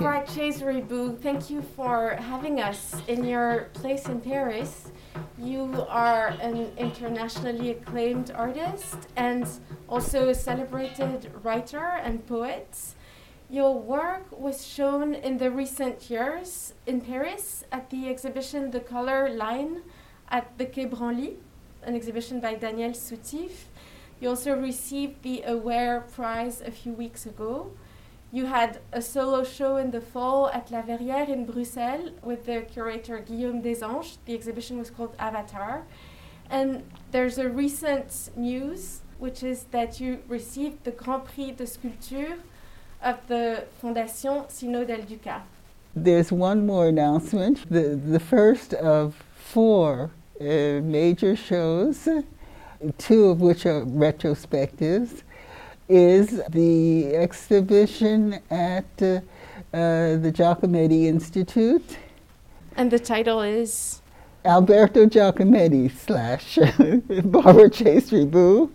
Barbara Chase-Riboud, thank you for having us in your place in Paris. You are an internationally acclaimed artist and also a celebrated writer and poet. Your work was shown in the recent years in Paris at the exhibition The Color Line at the Quai Branly, an exhibition by Daniel Soutif. You also received the Aware Prize a few weeks ago. You had a solo show in the fall at La Verrière in Bruxelles with the curator Guillaume Desanges. The exhibition was called Avatar. And there's a recent news, which is that you received the Grand Prix de Sculpture of the Fondation Cino del Duca. There's one more announcement. The, the first of four uh, major shows, two of which are retrospectives is the exhibition at uh, uh, the Giacometti Institute. And the title is? Alberto Giacometti slash Barbara Chase-Riboud,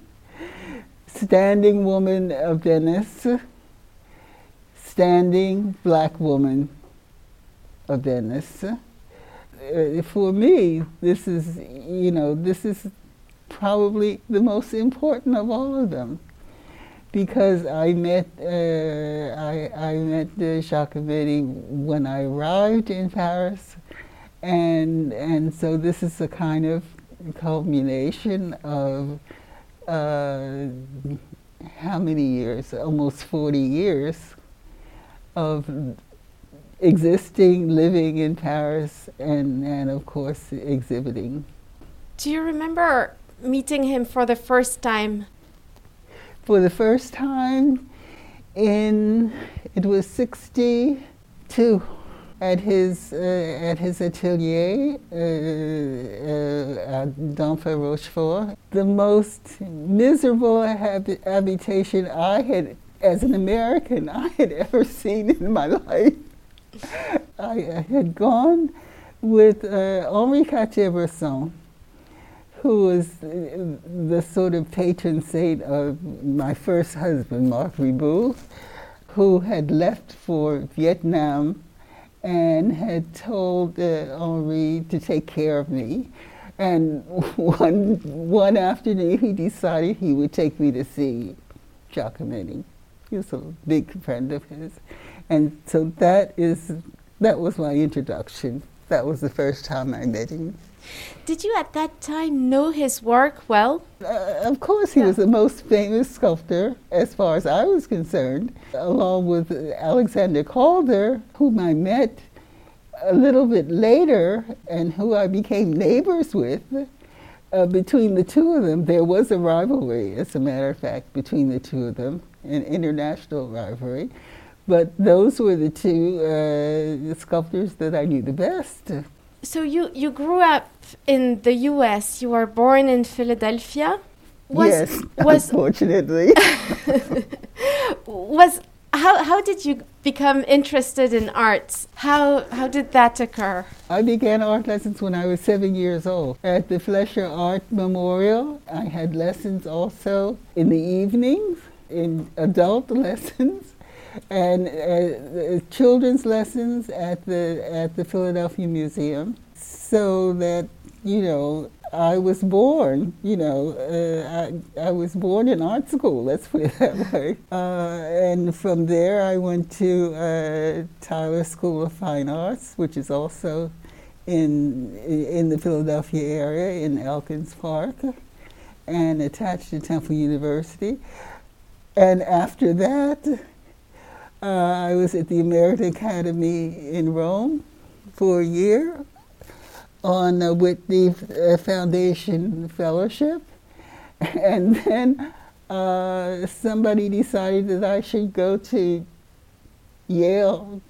Standing Woman of Venice, Standing Black Woman of Venice. Uh, for me, this is, you know, this is probably the most important of all of them because I met uh, I, I met uh, Giacometti when I arrived in Paris, and and so this is a kind of culmination of uh, how many years? Almost forty years of existing, living in Paris, and and of course exhibiting. Do you remember meeting him for the first time for the first time in it was 62 at his uh, at his atelier uh, uh, at Denfert Rochefort. The most miserable hab- habitation I had, as an American, I had ever seen in my life. I, I had gone with uh, Henri Cartier-Bresson who was the sort of patron saint of my first husband, Marc Riboud, who had left for Vietnam and had told uh, Henri to take care of me. And one, one afternoon, he decided he would take me to see Giacometti. He was a big friend of his. And so that is, that was my introduction. That was the first time I met him. Did you at that time know his work well? Uh, of course, he yeah. was the most famous sculptor as far as I was concerned, along with Alexander Calder, whom I met a little bit later and who I became neighbors with. Uh, between the two of them, there was a rivalry, as a matter of fact, between the two of them, an international rivalry. But those were the two uh, sculptors that I knew the best. So you, you grew up in the U.S. You were born in Philadelphia. Was, yes, was, unfortunately. was how how did you become interested in arts? How how did that occur? I began art lessons when I was seven years old at the Fleisher Art Memorial. I had lessons also in the evenings, in adult lessons, and uh, children's lessons at the at the Philadelphia Museum. So that you know, I was born, you know, uh, I, I was born in art school, let's put it that way. Uh, and from there I went to uh, Tyler School of Fine Arts, which is also in, in the Philadelphia area in Elkins Park and attached to Temple University. And after that, uh, I was at the American Academy in Rome for a year on the Whitney uh, Foundation Fellowship. And then uh, somebody decided that I should go to Yale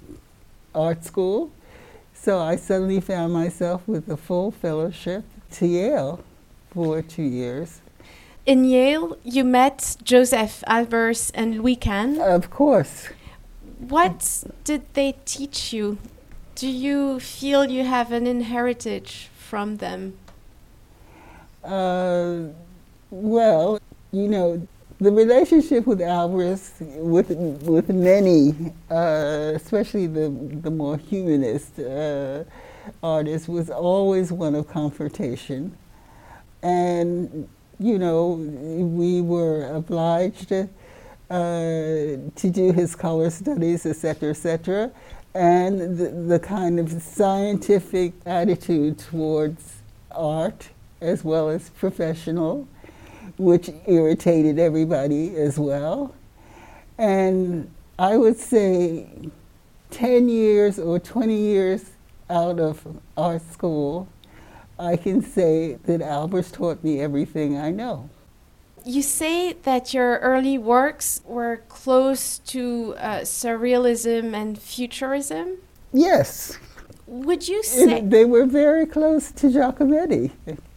Art School. So I suddenly found myself with a full fellowship to Yale for two years. In Yale, you met Josef Albers and Louis Kahn. Of course. What did they teach you do you feel you have an inheritance from them? Uh, well, you know, the relationship with Albers, with with many, uh, especially the the more humanist uh, artists, was always one of confrontation, and you know we were obliged to, Uh, to do his color studies, etc., etc., and the, the kind of scientific attitude towards art as well as professional which irritated everybody as well. And I would say 10 years or 20 years out of art school, I can say that Albers taught me everything I know. You say that your early works were close to uh, surrealism and futurism? Yes. Would you say? It, they were very close to Giacometti,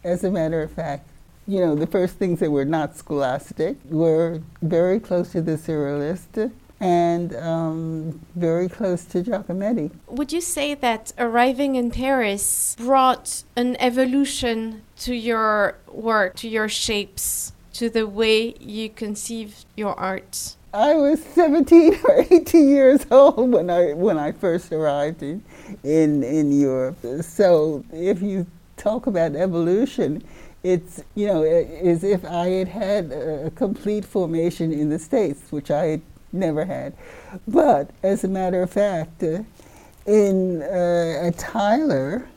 as a matter of fact you know, the first things that were not scholastic were very close to the Surrealist and um, very close to Giacometti. Would you say that arriving in Paris brought an evolution to your work, to your shapes, to the way you conceive your art? I was 17 or 18 years old when I when I first arrived in in, in Europe. So if you talk about evolution, it's you know as if I had had a complete formation in the states, which I had never had. But as a matter of fact, uh, in uh, Tyler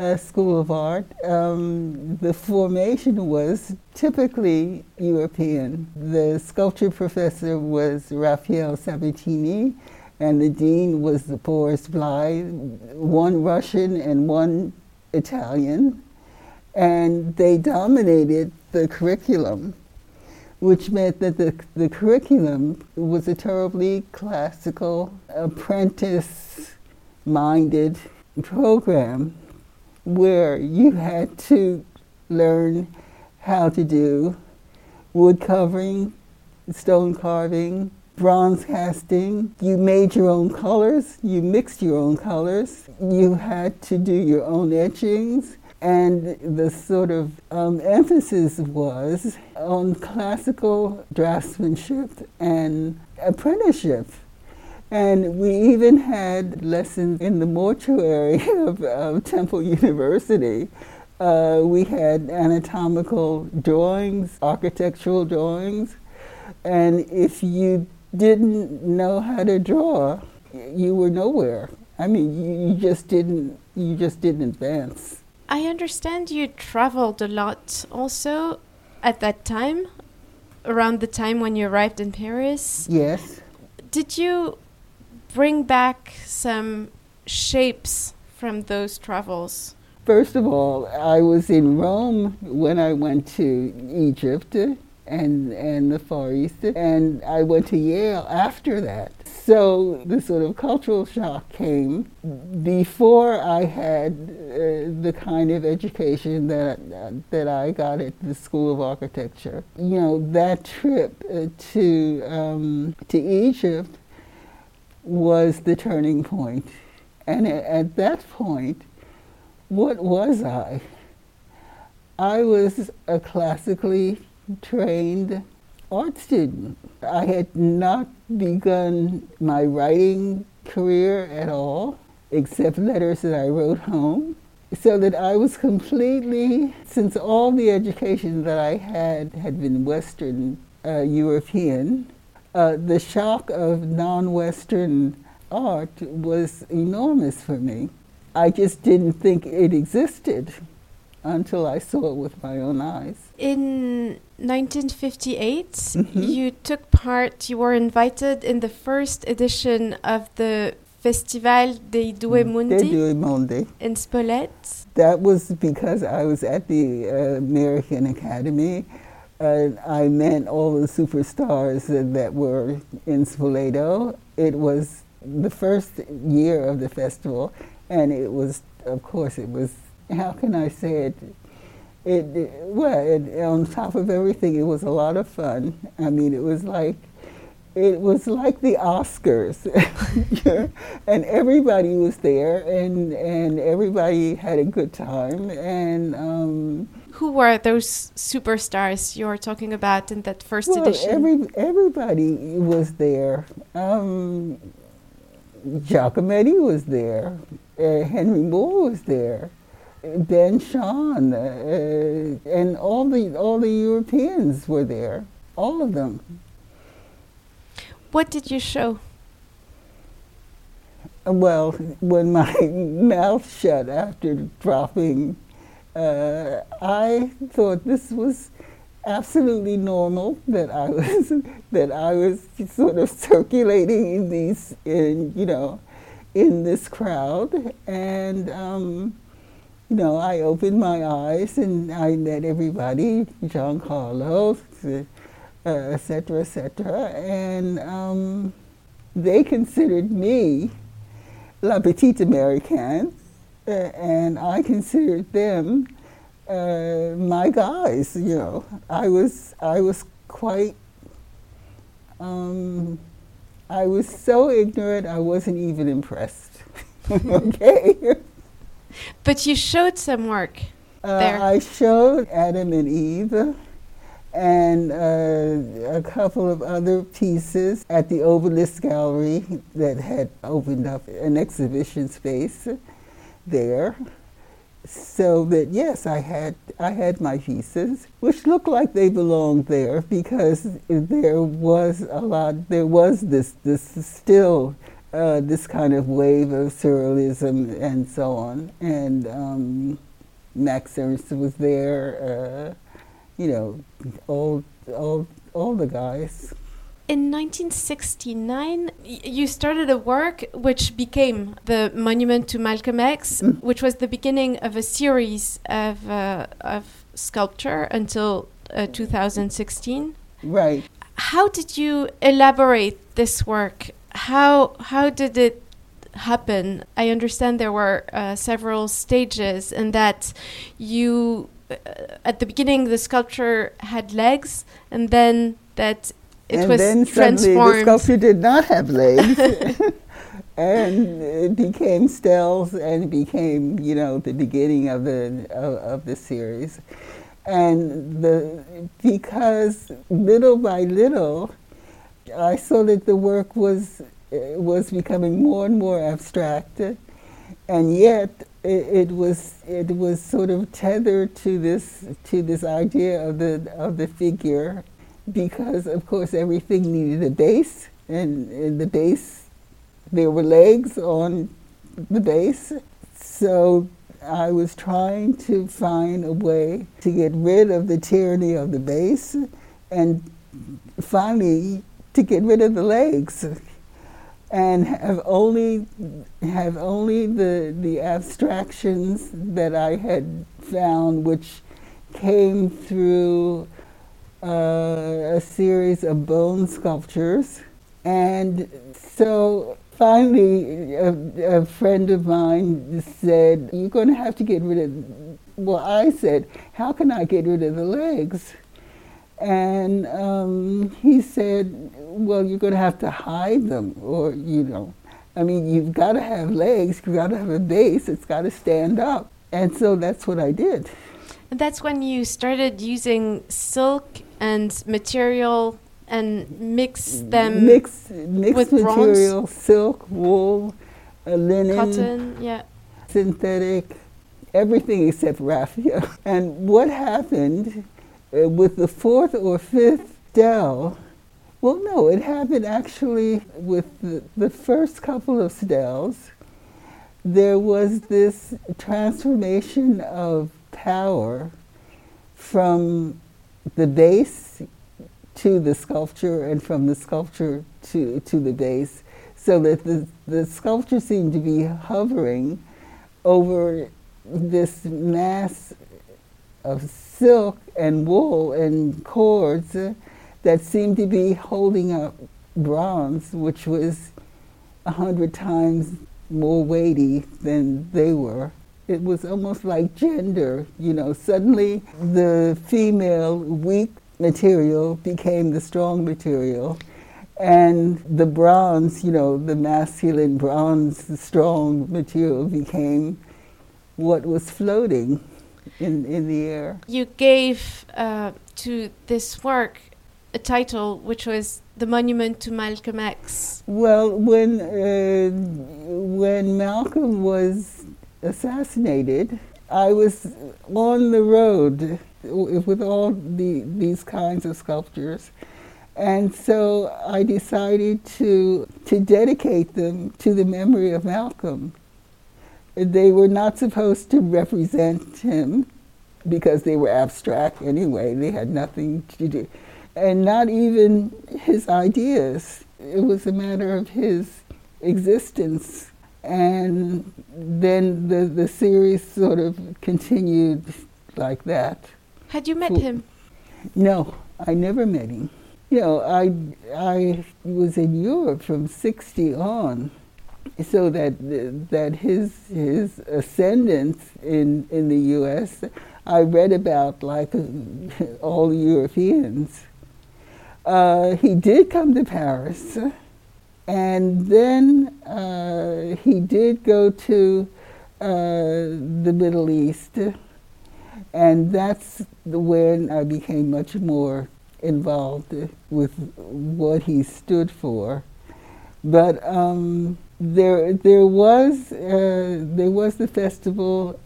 uh, School of Art, um, the formation was typically European. The sculpture professor was Raphael Sabatini, and the dean was the Boris Blai, one Russian and one Italian. And they dominated the curriculum, which meant that the, the curriculum was a terribly classical, apprentice minded program where you had to learn how to do wood covering, stone carving, bronze casting. You made your own colors, you mixed your own colors, you had to do your own etchings and the sort of um, emphasis was on classical draftsmanship and apprenticeship. And we even had lessons in the mortuary of, of Temple University. Uh, we had anatomical drawings, architectural drawings, and if you didn't know how to draw, you were nowhere. I mean, you, you just didn't. You just didn't advance. I understand you traveled a lot also at that time, around the time when you arrived in Paris. Yes. Did you bring back some shapes from those travels? First of all, I was in Rome when I went to Egypt and, and the Far East, and I went to Yale after that. So the sort of cultural shock came before I had uh, the kind of education that uh, that I got at the School of Architecture. You know, that trip uh, to um, to Egypt was the turning point, and at, at that point, what was I? I was a classically trained art student. I had not begun my writing career at all, except letters that I wrote home. So that I was completely, since all the education that I had had been Western uh, European, uh, the shock of non Western art was enormous for me. I just didn't think it existed until I saw it with my own eyes. In 1958, mm-hmm. you took part, you were invited in the first edition of the Festival dei Due Mondi, Due Mondi. in Spolète. That was because I was at the uh, American Academy. Uh, I met all the superstars that were in Spoleto. It was the first year of the festival, and it was, of course, it was how can I say it? It, it well, it, on top of everything, it was a lot of fun. I mean, it was like it was like the Oscars, and everybody was there, and and everybody had a good time. And um, who were those superstars you were talking about in that first well, edition? Every, everybody was there. Um, Giacometti was there. Uh, Henry Moore was there. Ben Shahn, uh, and all the all the Europeans were there, all of them. What did you show? Well, when my mouth shut after dropping, uh, I thought this was absolutely normal that I was that I was sort of circulating in these in you know in this crowd. And um, you know I opened my eyes and I met everybody Giancarlo etc uh, etc et and um, they considered me La Petite Americaine, uh, and I considered them uh, my guys. You know, I was I was quite. Um, I was so ignorant. I wasn't even impressed. okay. But you showed some work. Uh, there. I showed Adam and Eve and uh, a couple of other pieces at the Obelisk Gallery that had opened up an exhibition space there. So that yes, I had I had my pieces, which looked like they belonged there because there was a lot. There was this this still uh, this kind of wave of surrealism and so on, and um, Max Ernst was there. Uh, you know, all, all, all the guys. In 1969, you started a work which became the Monument to Malcolm X, mm. which was the beginning of a series of, uh, of sculpture until uh, 2016. Right. How did you elaborate this work? How, how did it happen? I understand there were uh, several stages and that you uh, at the beginning the sculpture had legs, and then that it and was then transformed. the sculpture did not have legs. and it became steles and became, you know, the beginning of the of, of the series. And the because little by little, I saw that the work was eh, was becoming more and more abstract, and yet it, it, was it was sort of tethered to this to this idea of the of the figure because of course everything needed a base and, and the base there were legs on the base. So I was trying to find a way to get rid of the tyranny of the base and finally to get rid of the legs. And have only have only the the abstractions that I had found, which came through uh, a series of bone sculptures, and so finally a, a friend of mine said, "You're going to have to get rid of." Well, I said, "How can I get rid of the legs?" And um, he said, well, you're going to have to hide them, or, you know, I mean, you've got to have legs, you've got to have a base, it's got to stand up. And so that's what I did. And that's when you started using silk and material and mix them mix, mix with material, bronze? silk, wool, uh, linen, cotton, yeah, synthetic, everything except raffia. And what happened uh, with the fourth or fifth dell, well, no, it happened actually with the, the first couple of steles. There was this transformation of power from the base to the sculpture and from the sculpture to, to the base, so that the, the sculpture seemed to be hovering over this mass of silk and wool and cords that seemed to be holding up bronze, which was a hundred times more weighty than they were. It was almost like gender, you know. Suddenly, the female weak material became the strong material, and the bronze, you know, the masculine bronze, the strong material became what was floating. in, in the air. You gave uh, to this work a title which was The Monument to Malcolm X. Well, when, uh, when Malcolm was assassinated, I was on the road with all the, these kinds of sculptures. And so I decided to, to dedicate them to the memory of Malcolm. They were not supposed to represent him because they were abstract anyway. They had nothing to do, and not even his ideas. It was a matter of his existence. And then the, the series sort of continued like that. Had you met him? No, I never met him. You know, I, I was in Europe from 60 on so that that his his ascendance in in the U.S. I read about like all Europeans. Uh, he did come to Paris, and then uh, he did go to uh, the Middle East, and that's when I became much more involved with what he stood for. But um, there there was uh, there was the festival.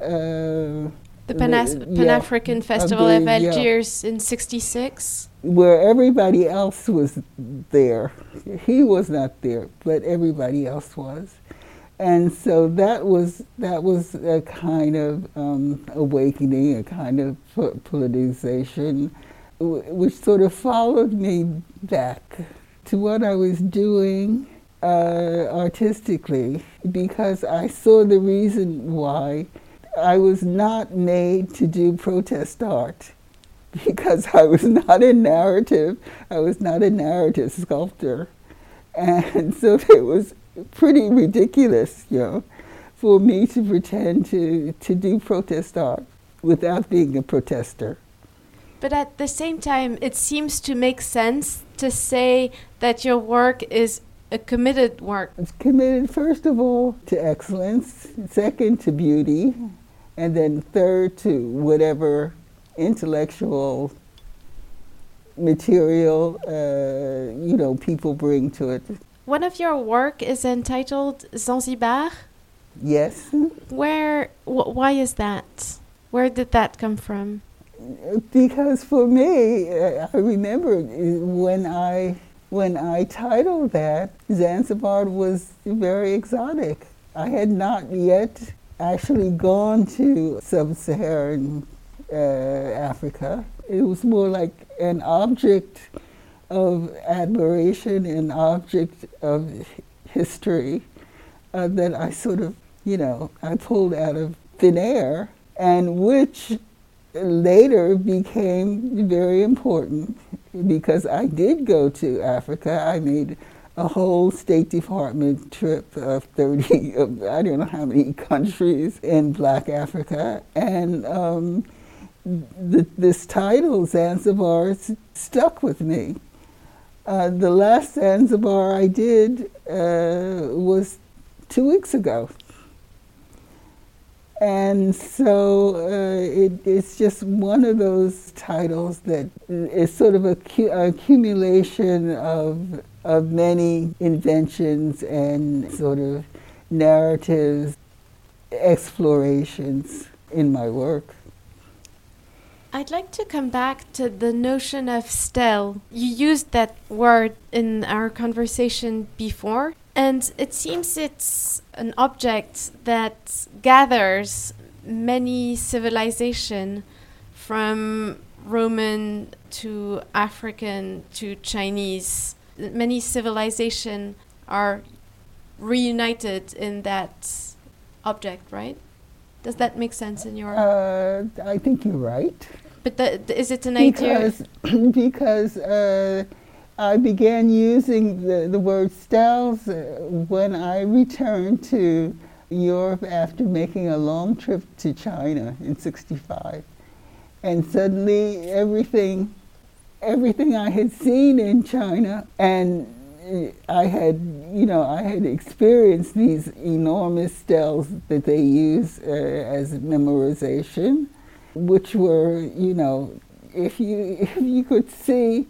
The Pan African yeah, Festival of Algiers yeah. in '66, where everybody else was there. He was not there, but everybody else was, and so that was that was a kind of um, awakening, a kind of politicization, which sort of followed me back to what I was doing uh, artistically because I saw the reason why I was not made to do protest art because I was not a narrative, I was not a narrative sculptor. And so it was pretty ridiculous, you know, for me to pretend to, to do protest art without being a protester. But at the same time, it seems to make sense to say that your work is a committed work? It's committed, first of all, to excellence, second, to beauty, and then third, to whatever intellectual material uh, you know people bring to it. One of your work is entitled Zanzibar. Yes. Where? Wh why is that? Where did that come from? Because for me, uh, I remember when I when I titled that, Zanzibar was very exotic. I had not yet actually gone to sub Saharan uh, Africa. It was more like an object of admiration, an object of history uh, that I sort of, you know, I pulled out of thin air and which later became very important because I did go to Africa. I made a whole State Department trip of 30, of, I don't know how many countries in Black Africa. And um, the, this title, Zanzibar, stuck with me. Uh, the last Zanzibar I did uh, was two weeks ago. And so uh, it, it's just one of those titles that is sort of a cu- accumulation of, of many inventions and sort of narratives, explorations in my work. I'd like to come back to the notion of stele. You used that word in our conversation before. And it seems it's an object that gathers many civilization from Roman to African to Chinese. Many civilization are reunited in that object, right? Does that make sense in your? Uh, I think you're right. But the, is it an because, idea? because uh, I began using the, the word steles uh, when I returned to Europe after making a long trip to China in 65. And suddenly everything, everything I had seen in China and uh, I had, you know, I had experienced these enormous steles that they use uh, as memorization. which were, you know, if you if you could see,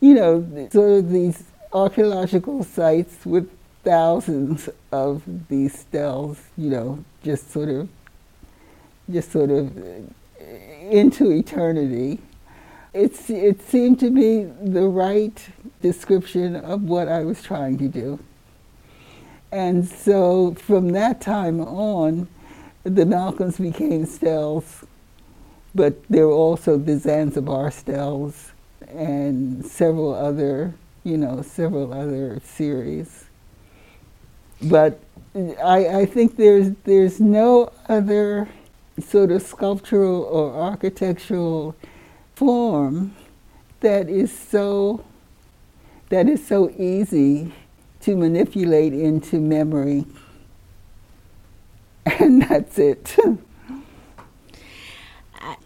you know, sort of these archaeological sites with thousands of these steles, you know, just sort of, just sort of into eternity. It's, it seemed to be the right description of what I was trying to do. And so from that time on, the Malcolms became steles, but there were also the Zanzibar steles and several other, you know, several other series. But I, I think there's there's no other sort of sculptural or architectural form that is so that is so easy to manipulate into memory. And that's it.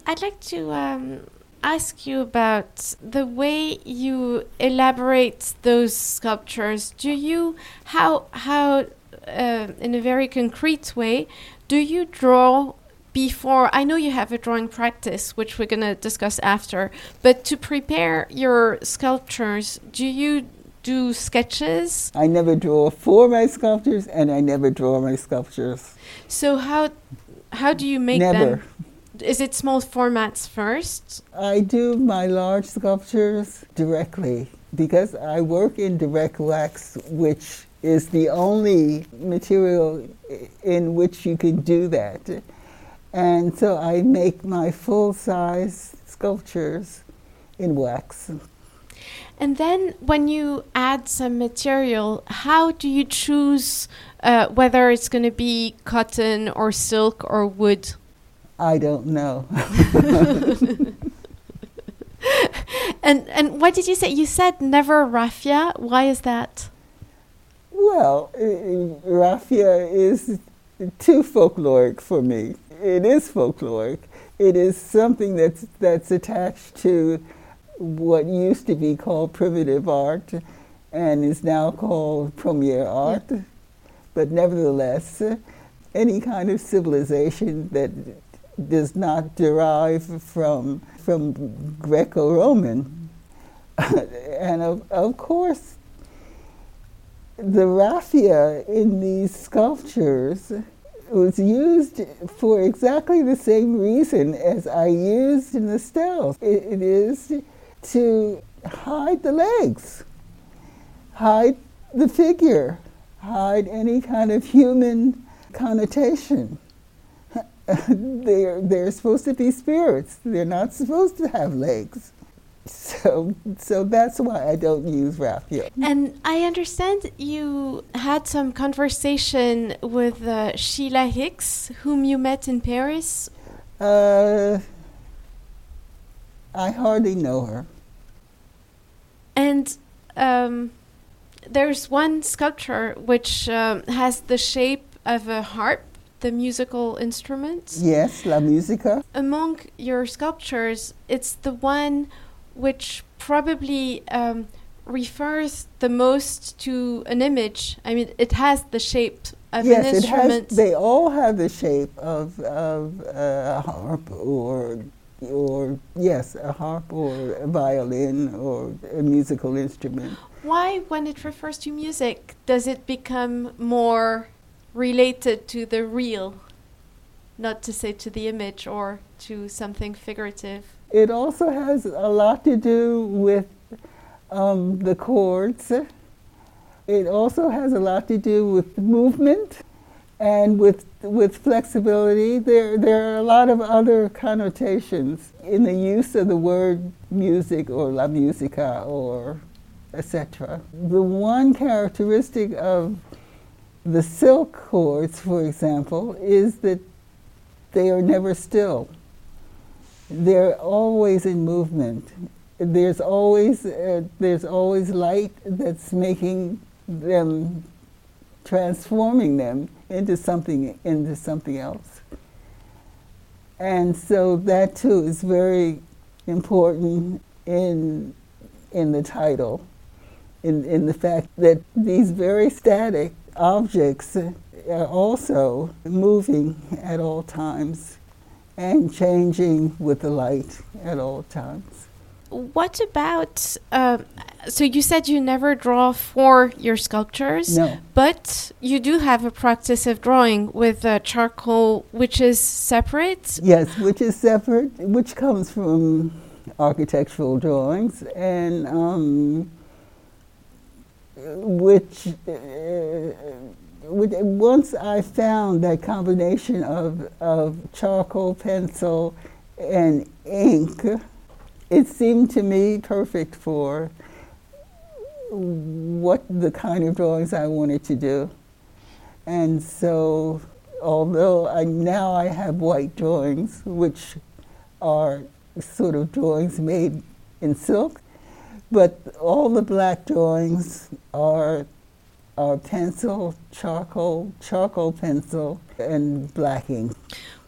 I'd like to um, ask you about the way you elaborate those sculptures. Do you how how uh, in a very concrete way do you draw before I know you have a drawing practice which we're going to discuss after but to prepare your sculptures do you do sketches? I never draw for my sculptures and I never draw my sculptures. So how how do you make never. them is it small formats first? I do my large sculptures directly because I work in direct wax which is the only material in which you can do that and so I make my full size sculptures in wax. And then when you add some material, how do you choose uh, whether it's going to be cotton or silk or wood? I don't know. and and what did you say? You said never raffia. Why is that? Well, raffia is too folkloric for me it is folkloric. It is something that's that's attached to what used to be called primitive art and is now called premier art. Yeah. But nevertheless, any kind of civilization that does not derive from from Greco-Roman, and of, of course, the raffia in these sculptures was used for exactly the same reason as I used in the steles. it, it is to hide the legs, hide the figure, hide any kind of human connotation. they're, they're supposed to be spirits. They're not supposed to have legs. So, so that's why I don't use raffia. And I understand you had some conversation with uh, Sheila Hicks, whom you met in Paris. Uh, I hardly know her. And um, there's one sculpture which um, has the shape of a harp, the musical instrument. Yes, la musica. Among your sculptures, it's the one which probably um, refers the most to an image. I mean, it has the shape of yes, an instrument. Has, they all have the shape of, of uh, a harp or or yes, a harp or a violin or a musical instrument. Why, when it refers to music, does it become more related to the real, not to say to the image or to something figurative? It also has a lot to do with um, the chords. It also has a lot to do with movement and with with flexibility. There there are a lot of other connotations in the use of the word music or la musica or etc. The one characteristic of the silk chords, for example, is that they are never still they're always in movement. There's always uh, there's always light that's making them transforming them into something into something else. And so that too is very important in in the title, in in the fact that these very static objects are also moving at all times and changing with the light at all times. What about? Uh, so you said you never draw for your sculptures, No, but you do have a practice of drawing with uh, charcoal, which is separate. yes, which is separate, which comes from architectural drawings, and um, which, uh, which once I found that combination of, of charcoal, pencil, and ink, it seemed to me perfect for what the kind of drawings I wanted to do. And so, although I, now I have white drawings, which are sort of drawings made in silk, but all the black drawings are, pencil, charcoal, charcoal pencil, and blacking.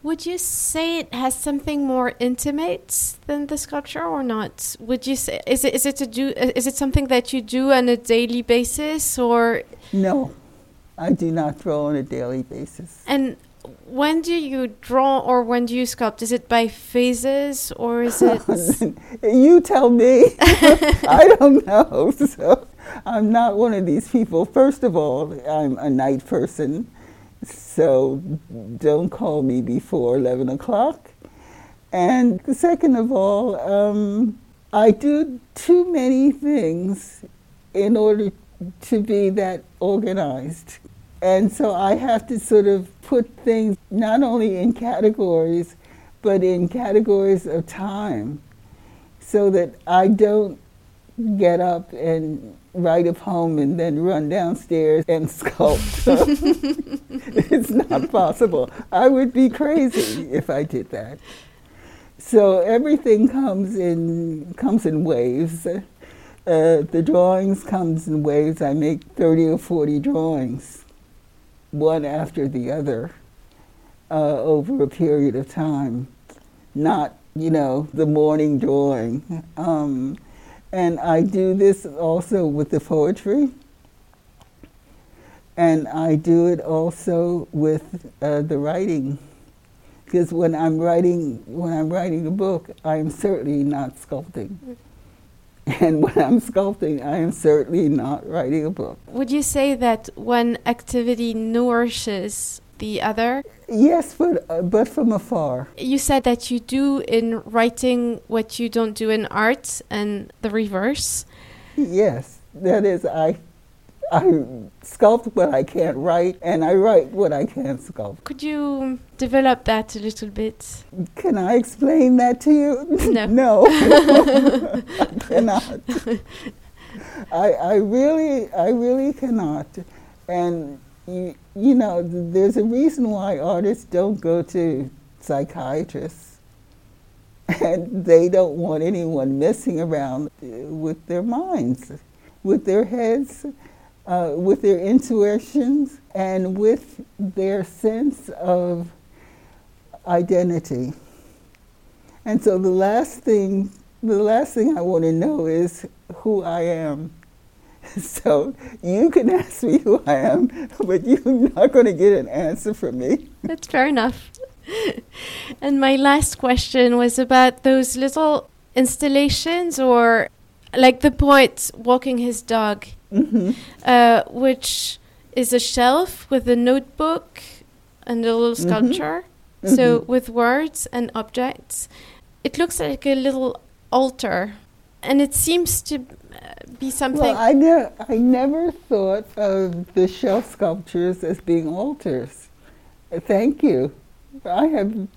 Would you say it has something more intimate than the sculpture, or not? Would you say is it is it to do is it something that you do on a daily basis, or No, I do not draw on a daily basis. and when do you draw or when do you sculpt? Is it by phases or is it? you tell me. I don't know. So I'm not one of these people. First of all, I'm a night person, so don't call me before 11 o'clock. And second of all, um, I do too many things in order to be that organized. And so I have to sort of put things not only in categories, but in categories of time so that I don't get up and write a poem and then run downstairs and sculpt. it's not possible. I would be crazy if I did that. So everything comes in comes in waves. Uh, the drawings comes in waves. I make 30 or 40 drawings, one after the other, uh, over a period of time. Not, you know, the morning drawing. Um, and I do this also with the poetry. And I do it also with uh, the writing. Because when I'm writing, when I'm writing a book, I am certainly not sculpting. And when I'm sculpting, I am certainly not writing a book. Would you say that one activity nourishes the other? Yes, but, uh, but from afar. You said that you do in writing what you don't do in art and the reverse. Yes, that is, I, I sculpt what I can't write, and I write what I can't sculpt. Could you develop that a little bit? Can I explain that to you? No. no, I cannot. I, I really, I really cannot. And you, you know, th- there's a reason why artists don't go to psychiatrists. And they don't want anyone messing around uh, with their minds, with their heads, uh, with their intuitions, and with their sense of identity. And so the last thing, the last thing I want to know is who I am. So you can ask me who I am, but you're not going to get an answer from me. That's fair enough. and my last question was about those little installations or like the poet walking his dog, hmm uh, which is a shelf with a notebook and a little Mhm. sculpture. So Mhm. with words and objects. It looks like a little altar. And it seems to uh, be something. Well, I, ne- I never thought of the shelf sculptures as being altars. Thank you. I have.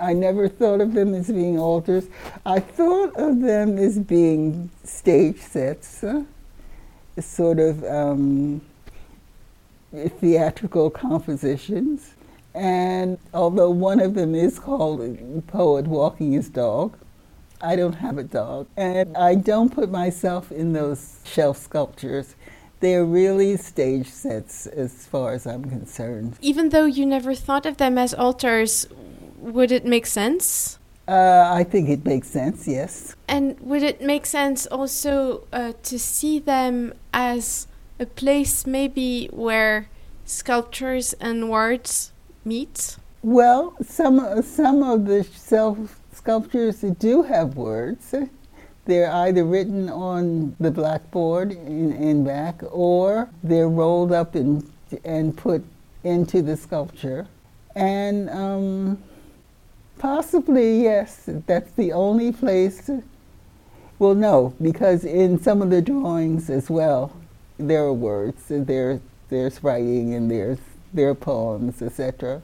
I never thought of them as being altars. I thought of them as being stage sets, uh, sort of um, theatrical compositions. And although one of them is called Poet Walking His Dog, I don't have a dog. And I don't put myself in those shelf sculptures. They're really stage sets as far as I'm concerned. even though you never thought of them as altars, would it make sense? Uh, I think it makes sense, yes. And would it make sense also uh, to see them as a place maybe where sculptures and words meet? Well, some some of the self sculptures that do have words. They're either written on the blackboard in, in back, or they're rolled up and and put into the sculpture. And um, possibly, yes, that's the only place. Well, no, because in some of the drawings as well, there are words. There, there's writing and there's there are poems, etc.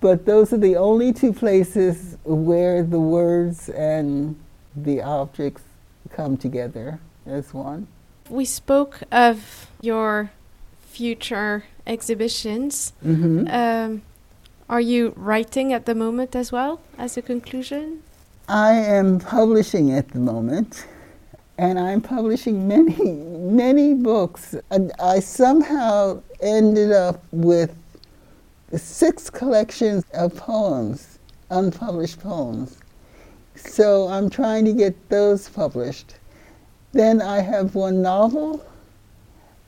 But those are the only two places where the words and the objects come together as one. We spoke of your future exhibitions. Mm-hmm. Um, are you writing at the moment as well as a conclusion? I am publishing at the moment, and I'm publishing many, many books. And I somehow ended up with six collections of poems, unpublished poems. So I'm trying to get those published. Then I have one novel,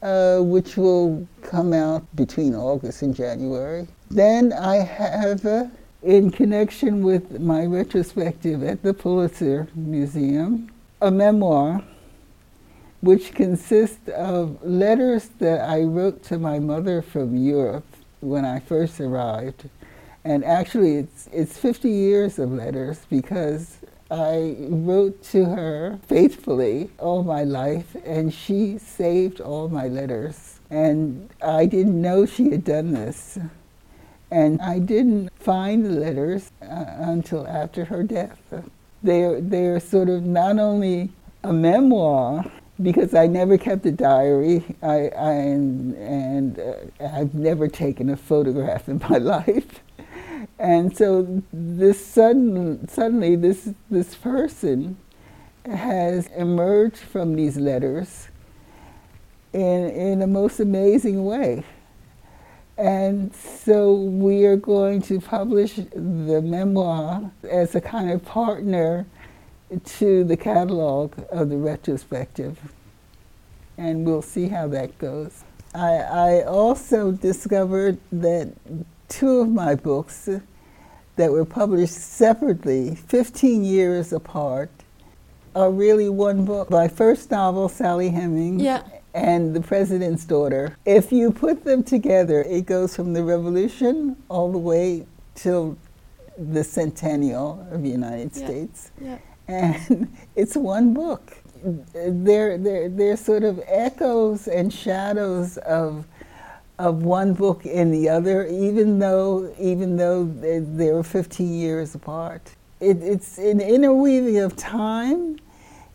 uh, which will come out between August and January. Then I have, uh, in connection with my retrospective at the Pulitzer Museum, a memoir which consists of letters that I wrote to my mother from Europe when I first arrived. And actually, it's, it's 50 years of letters because I wrote to her faithfully all my life, and she saved all my letters. And I didn't know she had done this. And I didn't find the letters uh, until after her death. They're, they're sort of not only a memoir, because I never kept a diary, I, I and, and uh, I've never taken a photograph in my life. And so this sudden, suddenly this, this person has emerged from these letters in, in a most amazing way. And so we are going to publish the memoir as a kind of partner to the catalog of the retrospective. And we'll see how that goes. I, I also discovered that two of my books that were published separately, 15 years apart, are really one book. My first novel, Sally Hemings, Yeah. and The President's Daughter. If you put them together, it goes from the Revolution all the way till the centennial of the United Yeah. States. Yeah. And it's one book. They're, they're, they're sort of echoes and shadows of of one book in the other, even though even though they, they were 15 years apart. It, it's an interweaving of time,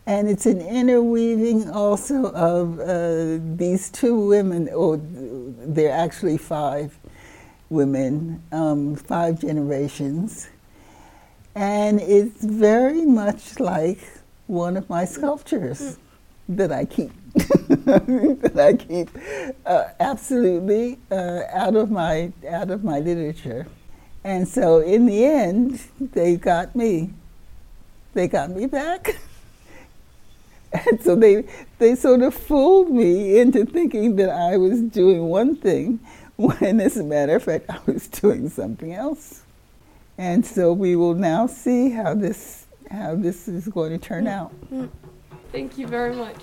and it's an interweaving also of uh, these two women, or they're actually five women, um, five generations, and it's very much like one of my sculptures that I keep. that I keep uh, absolutely uh, out of my out of my literature, and so in the end, they got me. They got me back, and so they they sort of fooled me into thinking that I was doing one thing, when as a matter of fact I was doing something else. And so we will now see how this how this is going to turn mm. out. Mm. Thank you very much.